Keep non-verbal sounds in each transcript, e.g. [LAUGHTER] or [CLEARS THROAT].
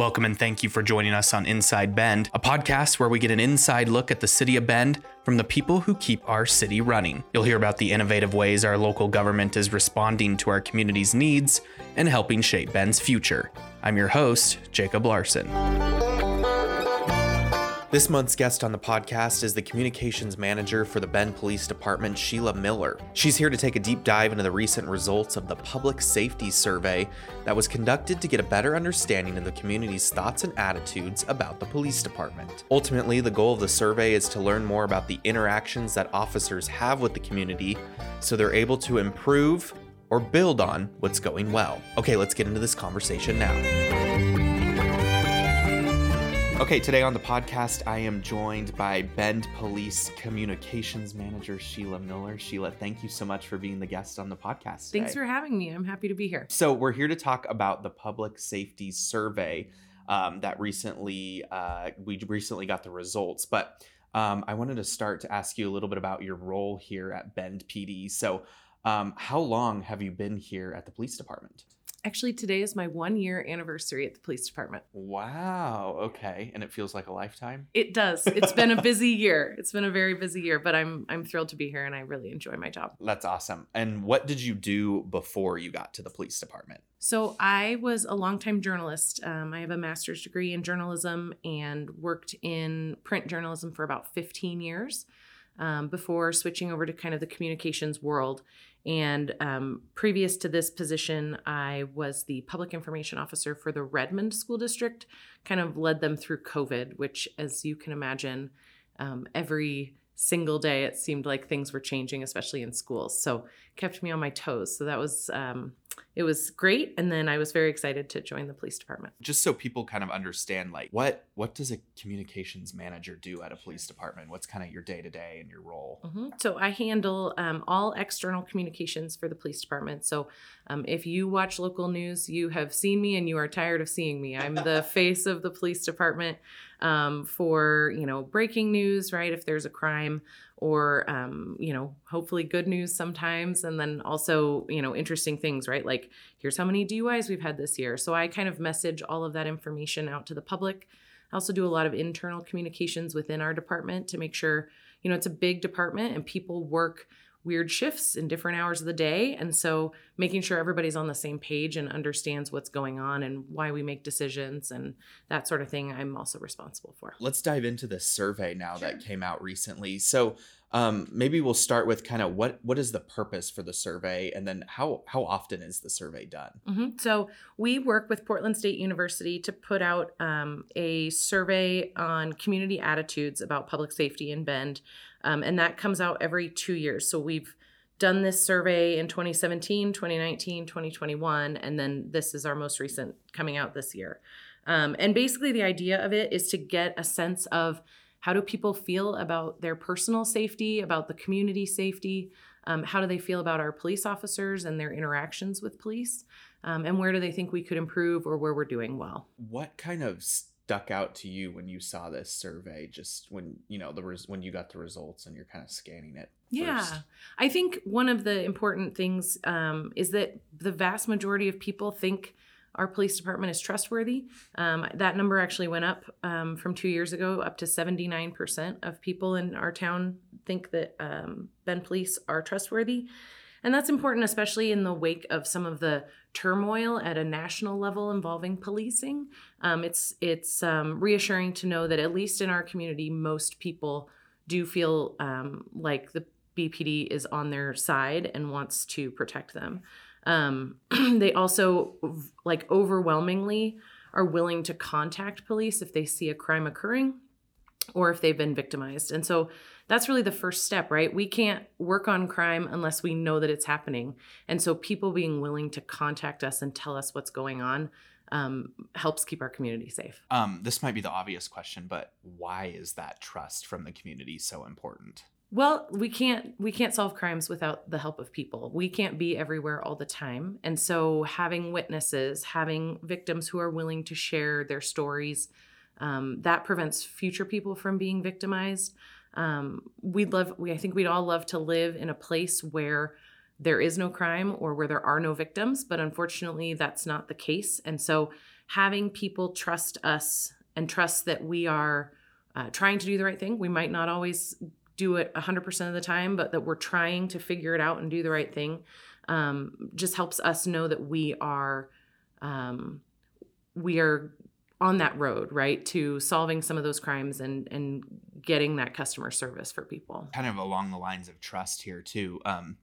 Welcome and thank you for joining us on Inside Bend, a podcast where we get an inside look at the city of Bend from the people who keep our city running. You'll hear about the innovative ways our local government is responding to our community's needs and helping shape Bend's future. I'm your host, Jacob Larson. This month's guest on the podcast is the communications manager for the Bend Police Department, Sheila Miller. She's here to take a deep dive into the recent results of the public safety survey that was conducted to get a better understanding of the community's thoughts and attitudes about the police department. Ultimately, the goal of the survey is to learn more about the interactions that officers have with the community so they're able to improve or build on what's going well. Okay, let's get into this conversation now. Okay, today on the podcast, I am joined by Bend Police Communications Manager Sheila Miller. Sheila, thank you so much for being the guest on the podcast. Thanks for having me. I'm happy to be here. So, we're here to talk about the public safety survey um, that recently uh, we recently got the results, but um, I wanted to start to ask you a little bit about your role here at Bend PD. So, um, how long have you been here at the police department? Actually, today is my one year anniversary at the police department. Wow. Okay. And it feels like a lifetime? It does. It's been a [LAUGHS] busy year. It's been a very busy year, but I'm I'm thrilled to be here and I really enjoy my job. That's awesome. And what did you do before you got to the police department? So I was a longtime journalist. Um, I have a master's degree in journalism and worked in print journalism for about 15 years um, before switching over to kind of the communications world. And um, previous to this position, I was the public information officer for the Redmond School District, kind of led them through COVID, which, as you can imagine, um, every single day it seemed like things were changing, especially in schools. So kept me on my toes. So that was um, it was great. And then i was very excited to join the police department. Just so people kind of understand like what what does a communications manager do at a police department? What's kind of your day-to-day and your role? Mm-hmm. so i handle um, all external communications for the police department. So um, if you watch local news you have seen me and you are tired of seeing me. I'm the [LAUGHS] face of the police department um, for you know breaking news right if there's a crime or um, you know hopefully good news sometimes. And then also you know interesting things right? Like here's how many duis we've had this year. So i kind of message all of that information out to the public. I also do a lot of internal communications within our department to make sure you know it's a big department and people work weird shifts in different hours of the day. And so making sure everybody's on the same page and understands what's going on and why we make decisions and that sort of thing, I'm also responsible for. Let's dive into this survey now sure. that came out recently. So um, maybe we'll start with kind of what what is the purpose for the survey, and then how how often is the survey done? Mm-hmm. So we work with Portland State University to put out um, a survey on community attitudes about public safety in Bend. Um, and that comes out every two years. So we've done this survey in 2017, 2019, 2021, and then this is our most recent coming out this year. Um, and basically, the idea of it is to get a sense of how do people feel about their personal safety, about the community safety, um, how do they feel about our police officers and their interactions with police, um, and where do they think we could improve or where we're doing well. What kind of stuck out to you when you saw this survey just when you know the res- when you got the results and you're kind of scanning it yeah. first? i think one of the important things um, is that the vast majority of people think our police department is trustworthy. Um, that number actually went up um, from two years ago up to 79% of people in our town think that um, bend police are trustworthy and that's important, especially in the wake of some of the turmoil at a national level involving policing. Um, it's it's um, reassuring to know that at least in our community, most people do feel um, like the BPD is on their side and wants to protect them. Um, [CLEARS THROAT] they also like overwhelmingly are willing to contact police if they see a crime occurring or if they've been victimized. And so that's really the first step, right? We can't work on crime unless we know that it's happening. And so people being willing to contact us and tell us what's going on um, helps keep our community safe. Um, this might be the obvious question, but why is that trust from the community so important? Well, we can't we can't solve crimes without the help of people. We can't be everywhere all the time. And so having witnesses, having victims who are willing to share their stories, um, that prevents future people from being victimized um, we'd love we i think we'd all love to live in a place where there is no crime or where there are no victims but unfortunately that's not the case and so having people trust us and trust that we are uh, trying to do the right thing. We might not always do it 100% of the time, but that we're trying to figure it out and do the right thing um, just helps us know that we are um, we are on that road right to solving some of those crimes and and getting that customer service for people. Kind of along the lines of trust here too. Um,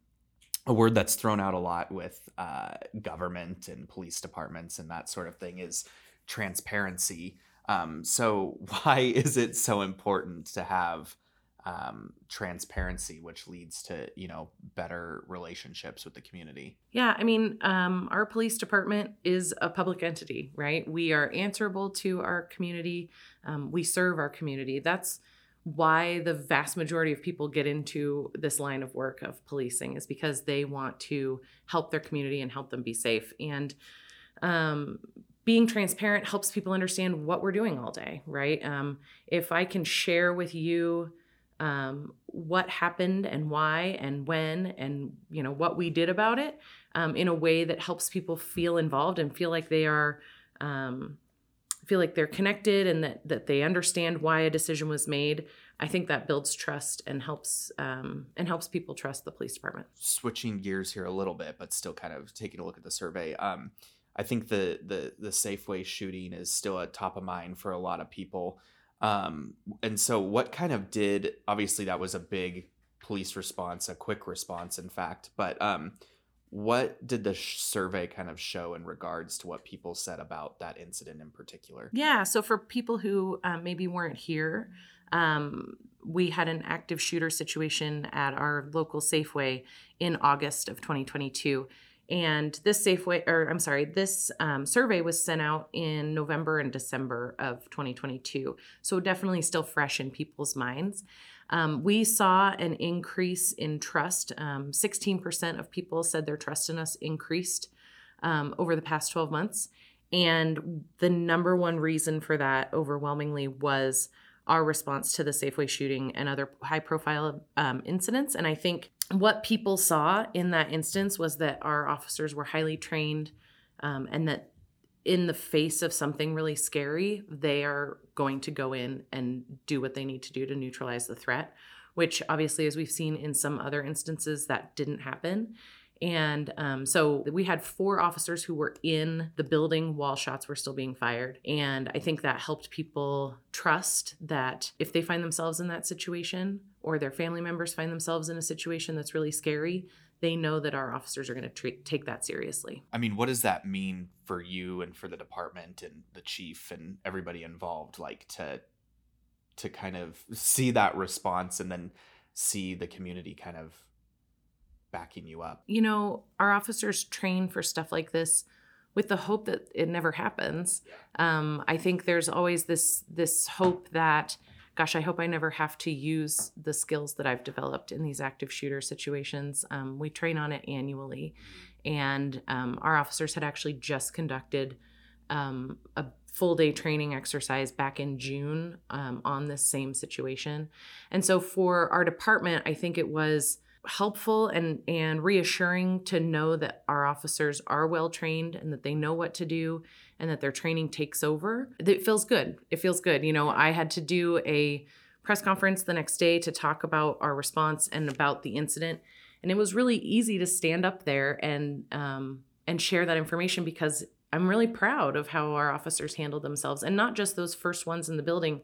a word that's thrown out a lot with uh, government and police departments and that sort of thing is transparency. Um, so [LAUGHS] why is it so important to have um, transparency, which leads to you know better relationships with the community. Yeah, I mean, um, our police department is a public entity, right? We are answerable to our community. Um, we serve our community. That's why the vast majority of people get into this line of work of policing is because they want to help their community and help them be safe and um, being transparent helps people understand what we're doing all day right um, if i can share with you um, what happened and why and when and you know what we did about it um, in a way that helps people feel involved and feel like they are um, feel like they're connected and that that they understand why a decision was made. I think that builds trust and helps um, and helps people trust the police department. Switching gears here a little bit but still kind of taking a look at the survey um, i think the the the safeway shooting is still a top of mind for a lot of people um, and so, what kind of did obviously that was a big police response, a quick response, in fact. But um, what did the sh- survey kind of show in regards to what people said about that incident in particular? Yeah. So, for people who um, maybe weren't here, um, we had an active shooter situation at our local Safeway in August of 2022. And this Safeway, or I'm sorry, this um, survey was sent out in November and December of 2022. So definitely still fresh in people's minds. Um, we saw an increase in trust. Um, 16% of people said their trust in us increased um, over the past 12 months. And the number one reason for that overwhelmingly was our response to the Safeway shooting and other high profile um, incidents. And I think what people saw in that instance was that our officers were highly trained um, and that in the face of something really scary, they are going to go in and do what they need to do to neutralize the threat, which obviously, as we've seen in some other instances, that didn't happen. And um, so we had four officers who were in the building while shots were still being fired. And I think that helped people trust that if they find themselves in that situation or their family members find themselves in a situation that's really scary, they know that our officers are going to take that seriously. I mean, what does that mean for you and for the department and the chief and everybody involved like to to kind of see that response and then see the community kind of backing you up. You know, our officers train for stuff like this with the hope that it never happens. Um, I think there's always this this hope that, gosh, I hope I never have to use the skills that I've developed in these active shooter situations. Um, we train on it annually, and um, our officers had actually just conducted um, a full day training exercise back in June um, on this same situation. And so for our department, I think it was helpful and and reassuring to know that our officers are well trained and that they know what to do and that their training takes over it feels good. It feels good. You know i had to do a press conference the next day to talk about our response and about the incident. And it was really easy to stand up there and um, and share that information because i'm really proud of how our officers handled themselves. And not just those first ones in the building.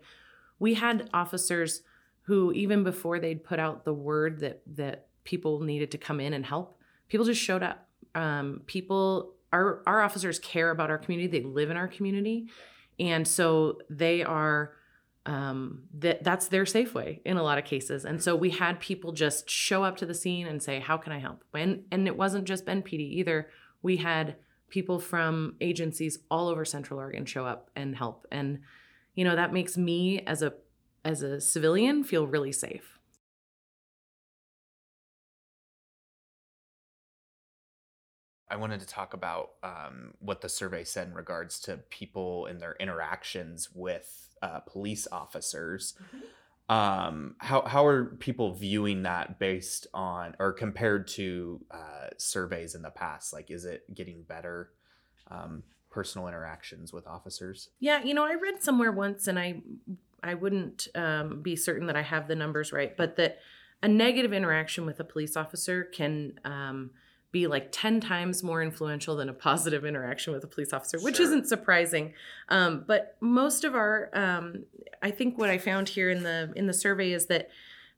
We had officers who even before they'd put out the word that that people needed to come in and help, people just showed up. Um, people, our our officers care about our community. They live in our community, and so they are. Um, that that's their safe way in a lot of cases, and so we had people just show up to the scene and say, "How can I help?" And and it wasn't just Bend PD either. We had people from agencies all over Central Oregon show up and help, and you know that makes me as a as a civilian feel really safe. I wanted to talk about um, what the survey said in regards to people and their interactions with uh, police officers. Mm-hmm. Um, how how are people viewing that based on or compared to uh, surveys in the past? Like, is it getting better? um, personal interactions with officers? Yeah, you know, I read somewhere once, and I I wouldn't um, be certain that I have the numbers right, but that a negative interaction with a police officer can um, be like 10 times more influential than a positive interaction with a police officer, which Sure. isn't surprising. Um, but most of our, um, I think what I found here in the in the survey is that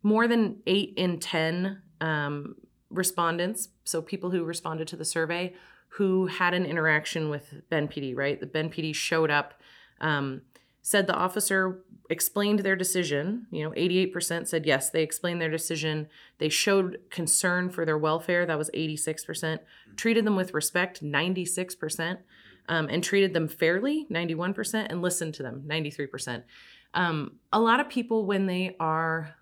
more than eight in 10 um, respondents, so people who responded to the survey, who had an interaction with Bend PD, right? The Bend PD showed up, um, said the officer explained their decision. You know, 88% said yes, they explained their decision. They showed concern for their welfare, that was 86%. Treated them with respect, 96%. Um, and treated them fairly, 91%, and listened to them, 93%. Um, a lot of people, when they are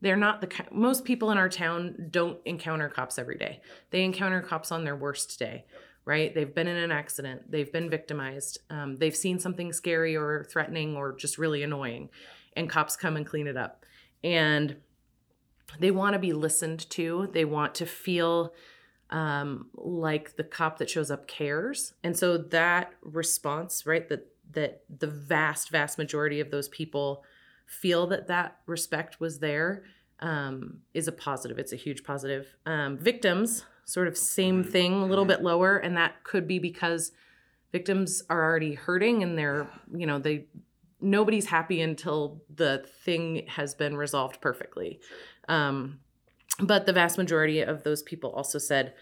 they're not the most people in our town don't encounter cops every day they encounter cops on their worst day right? They've been in an accident. They've been victimized. Um, they've seen something scary or threatening or just really annoying and cops come and clean it up. And they want to be listened to. They want to feel um, like the cop that shows up cares. And so that response right that that the vast vast majority of those people feel that that respect was there um, is a positive. It's a huge positive. Um, victims, sort of same thing, a little bit lower, and that could be because victims are already hurting and they're, you know, they nobody's happy until the thing has been resolved perfectly. Um, but the vast majority of those people also said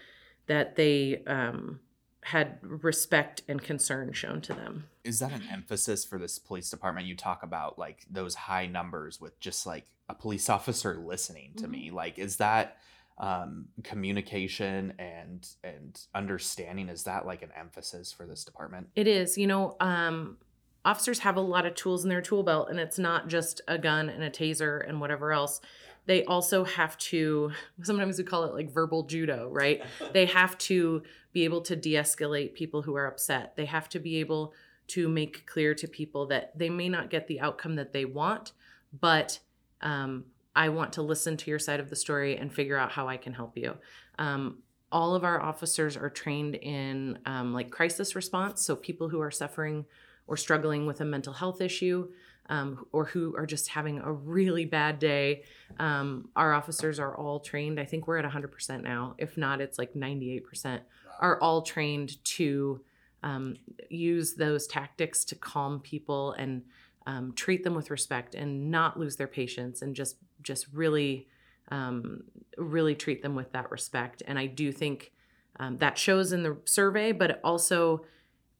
that they um, had respect and concern shown to them. Is that an emphasis for this police department? You talk about like those high numbers with just like a police [LAUGHS] officer listening to me. Like, is that um, communication and and understanding? Is that like an emphasis for this department? It is. You know, um, officers have a lot of tools in their tool belt, and it's not just a gun and a taser and whatever else. They also have to, [LAUGHS] sometimes we call it like verbal judo, right? [LAUGHS] they have to be able to de escalate people who are upset. They have to be able to make clear to people that they may not get the outcome that they want, but um, I want to listen to your side of the story and figure out how I can help you. Um, all of our officers are trained in um, like crisis response, so people who are suffering or struggling with a mental health issue. Um, or who are just having a really bad day. Um, our officers are all trained. I think we're at 100% now. If not, it's like 98%. Are all trained to um, use those tactics to calm people and um, treat them with respect and not lose their patience and just just really um, really treat them with that respect. And I do think um, that shows in the survey, but it also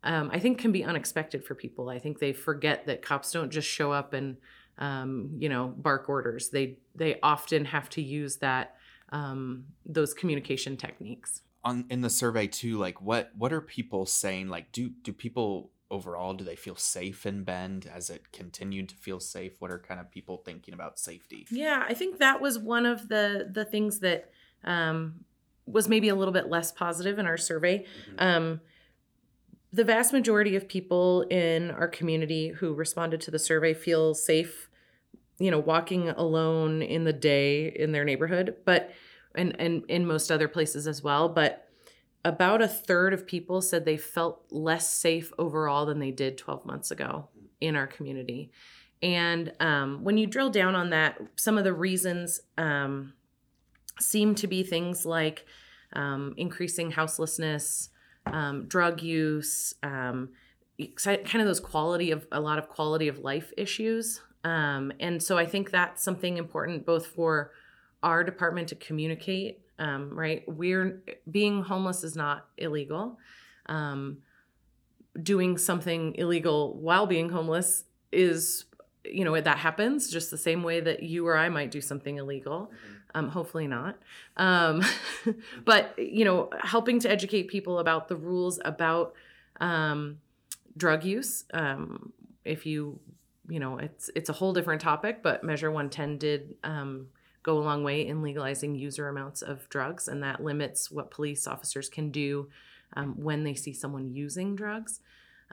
um, I think can be unexpected for people. I think they forget that cops don't just show up and um, you know bark orders. They they often have to use that um, those communication techniques. On in the survey too, like what what are people saying? Like, do do people overall do they feel safe in Bend? Has it continued to feel safe? What are kind of people thinking about safety? Yeah, I think that was one of the the things that um, was maybe a little bit less positive in our survey. Um, the vast majority of people in our community who responded to the survey feel safe, you know, walking alone in the day in their neighborhood, but and and in most other places as well. But about a third of people said they felt less safe overall than they did 12 months ago in our community. And um, when you drill down on that, some of the reasons um, seem to be things like um, increasing houselessness, um, drug use, um, kind of those quality of a lot of quality of life issues. Um, and so I think that's something important both for our department to communicate. Um, right, we're being homeless is not illegal. Um, doing something illegal while being homeless is you know that happens just the same way that you or i might do something illegal. Um, hopefully not. Um, [LAUGHS] but you know helping to educate people about the rules about um, drug use um, if you you know it's it's a whole different topic but measure 110 did um, go a long way in legalizing user amounts of drugs and that limits what police officers can do um, when they see someone using drugs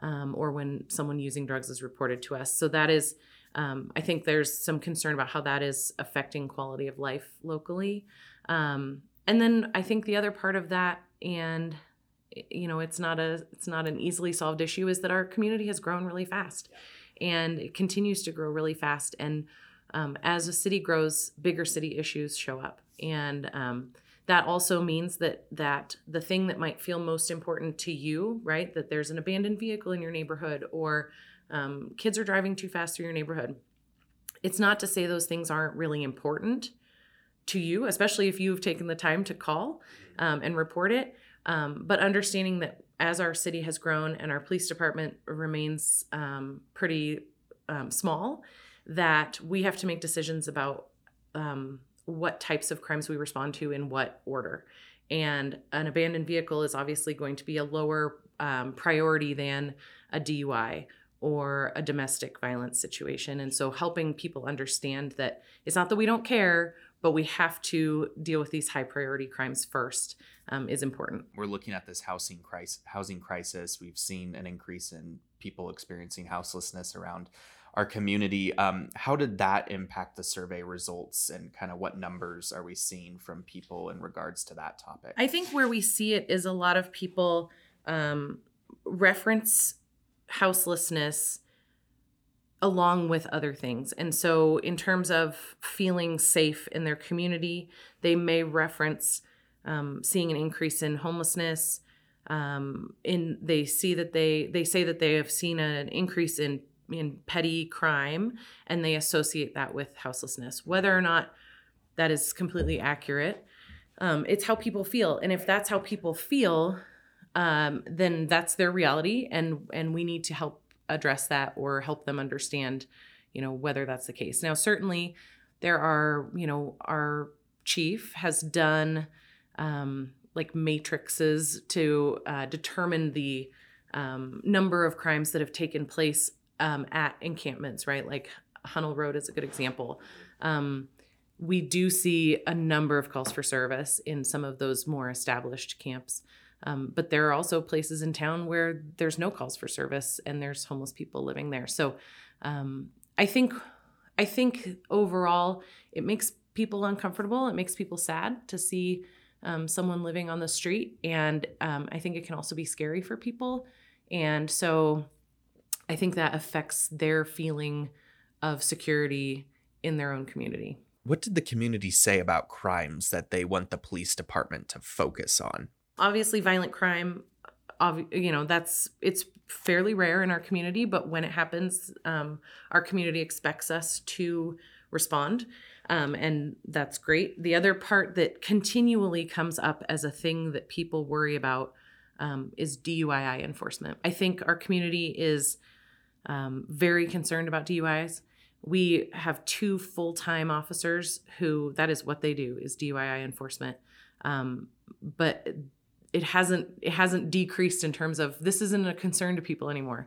um, or when someone using drugs is reported to us. So that is um, I think there's some concern about how that is affecting quality of life locally. Um, and then I think the other part of that, and you know it's not a it's not an easily solved issue is that our community has grown really fast. And it continues to grow really fast and um, as a city grows bigger city issues show up. And um, that also means that that the thing that might feel most important to you right that there's an abandoned vehicle in your neighborhood or um, kids are driving too fast through your neighborhood it's not to say those things aren't really important to you especially if you've taken the time to call um, and report it. Um, but understanding that as our city has grown and our police department remains um, pretty small, that we have to make decisions about um, what types of crimes we respond to in what order. And an abandoned vehicle is obviously going to be a lower um, priority than a DUI or a domestic violence situation. And so helping people understand that it's not that we don't care, but we have to deal with these high priority crimes first um, is important. We're looking at this housing crisis. Housing crisis. We've seen an increase in people experiencing houselessness around our community. Um, how did that impact the survey results, and kind of what numbers are we seeing from people in regards to that topic? I think where we see it is a lot of people um, reference houselessness along with other things. And so, in terms of feeling safe in their community, they may reference um, seeing an increase in homelessness. Um, in they see that they they say that they have seen an increase in in petty crime, and they associate that with houselessness. Whether or not that is completely accurate, um, it's how people feel, and if that's how people feel, um, then that's their reality, and and we need to help address that or help them understand, you know, whether that's the case. Now, certainly, there are, you know, our chief has done um, like matrices to uh, determine the um, number of crimes that have taken place um, at encampments, right? Like Hunnell Road is a good example. Um, we do see a number of calls for service in some of those more established camps. Um, but there are also places in town where there's no calls for service and there's homeless people living there. So um, I think I think overall it makes people uncomfortable. It makes people sad to see um, someone living on the street, and um, I think it can also be scary for people. And so I think that affects their feeling of security in their own community. What did the community say about crimes that they want the police department to focus on? obviously violent crime you know that's it's fairly rare in our community but when it happens um, our community expects us to respond um, and that's great the other part that continually comes up as a thing that people worry about um, is dui enforcement i think our community is um, very concerned about duis we have two full-time officers who that is what they do is dui enforcement. Um, but it hasn't it hasn't decreased in terms of this isn't a concern to people anymore.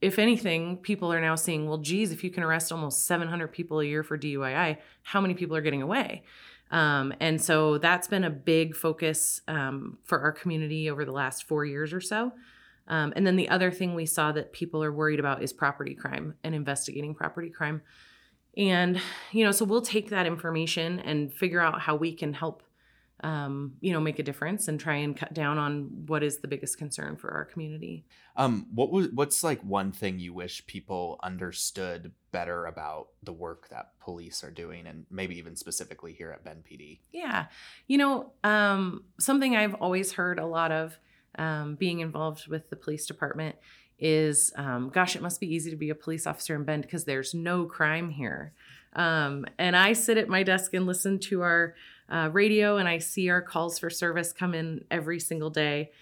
If anything people are now seeing well geez if you can arrest almost 700 people a year for dui how many people are getting away? Um, and so that's been a big focus um, for our community over the last four years or so um, and then the other thing we saw that people are worried about is property crime and investigating property crime and you know so we'll take that information and figure out how we can help um, you know, make a difference and try and cut down on what is the biggest concern for our community. Um, what was what's like one thing you wish people understood better about the work that police are doing, and maybe even specifically here at Bend PD? Yeah, you know, um, something I've always heard a lot of um, being involved with the police department is, um, gosh, it must be easy to be a police officer in Bend because there's no crime here. Um, and I sit at my desk and listen to our uh, radio and I see our calls for service come in every single day.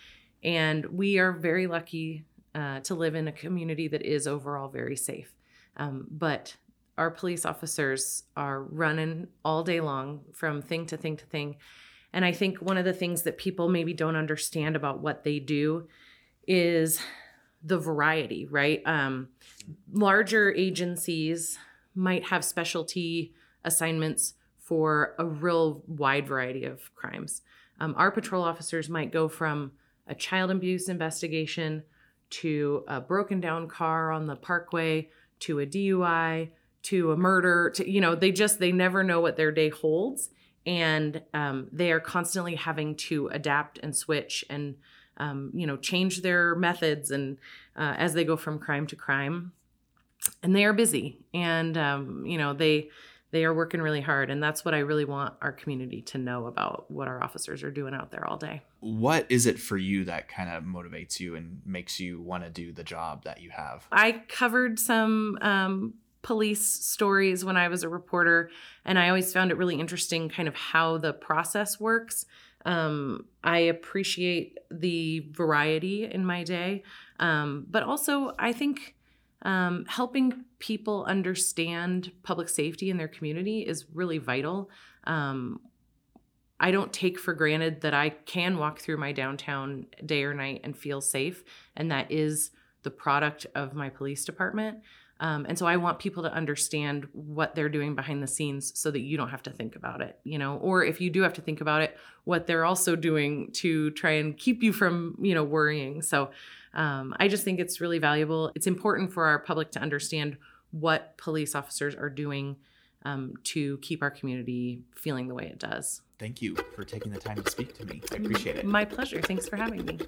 And we are very lucky uh, to live in a community that is overall very safe. Um, but our police officers are running all day long from thing to thing to thing. And I think one of the things that people maybe don't understand about what they do is the variety, right? Um, larger agencies might have specialty assignments for a real wide variety of crimes. Um, our patrol officers might go from a child abuse investigation to a broken down car on the parkway to a DUI to a murder to you know they just they never know what their day holds and um, they are constantly having to adapt and switch and um, you know, change their methods and uh, as they go from crime to crime. And they are busy, and um, you know they they are working really hard, and that's what I really want our community to know about what our officers are doing out there all day. What is it for you that kind of motivates you and makes you want to do the job that you have? I covered some um, police stories when I was a reporter, and I always found it really interesting, kind of how the process works. Um, I appreciate the variety in my day, um, but also I think um, helping people understand public safety in their community is really vital. Um, I don't take for granted that I can walk through my downtown day or night and feel safe, and that is the product of my police department. Um, and so I want people to understand what they're doing behind the scenes so that you don't have to think about it, you know, or if you do have to think about it, what they're also doing to try and keep you from, you know, worrying. So um, I just think it's really valuable. It's important for our public to understand what police officers are doing um, to keep our community feeling the way it does. Thank you for taking the time to speak to me. I appreciate it. My pleasure. Thanks for having me.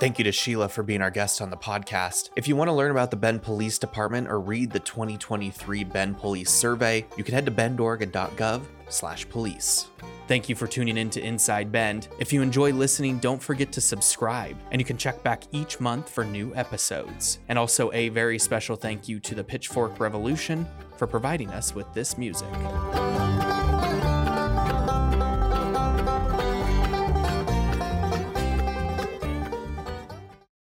Thank you to Sheila for being our guest on the podcast. If you want to learn about the Bend Police Department or read the 2023 Bend Police Survey, you can head to bendoregon.gov/police. Thank you for tuning in to Inside Bend. If you enjoy listening, don't forget to subscribe, and you can check back each month for new episodes. And also, a very special thank you to the Pitchfork Revolution for providing us with this music.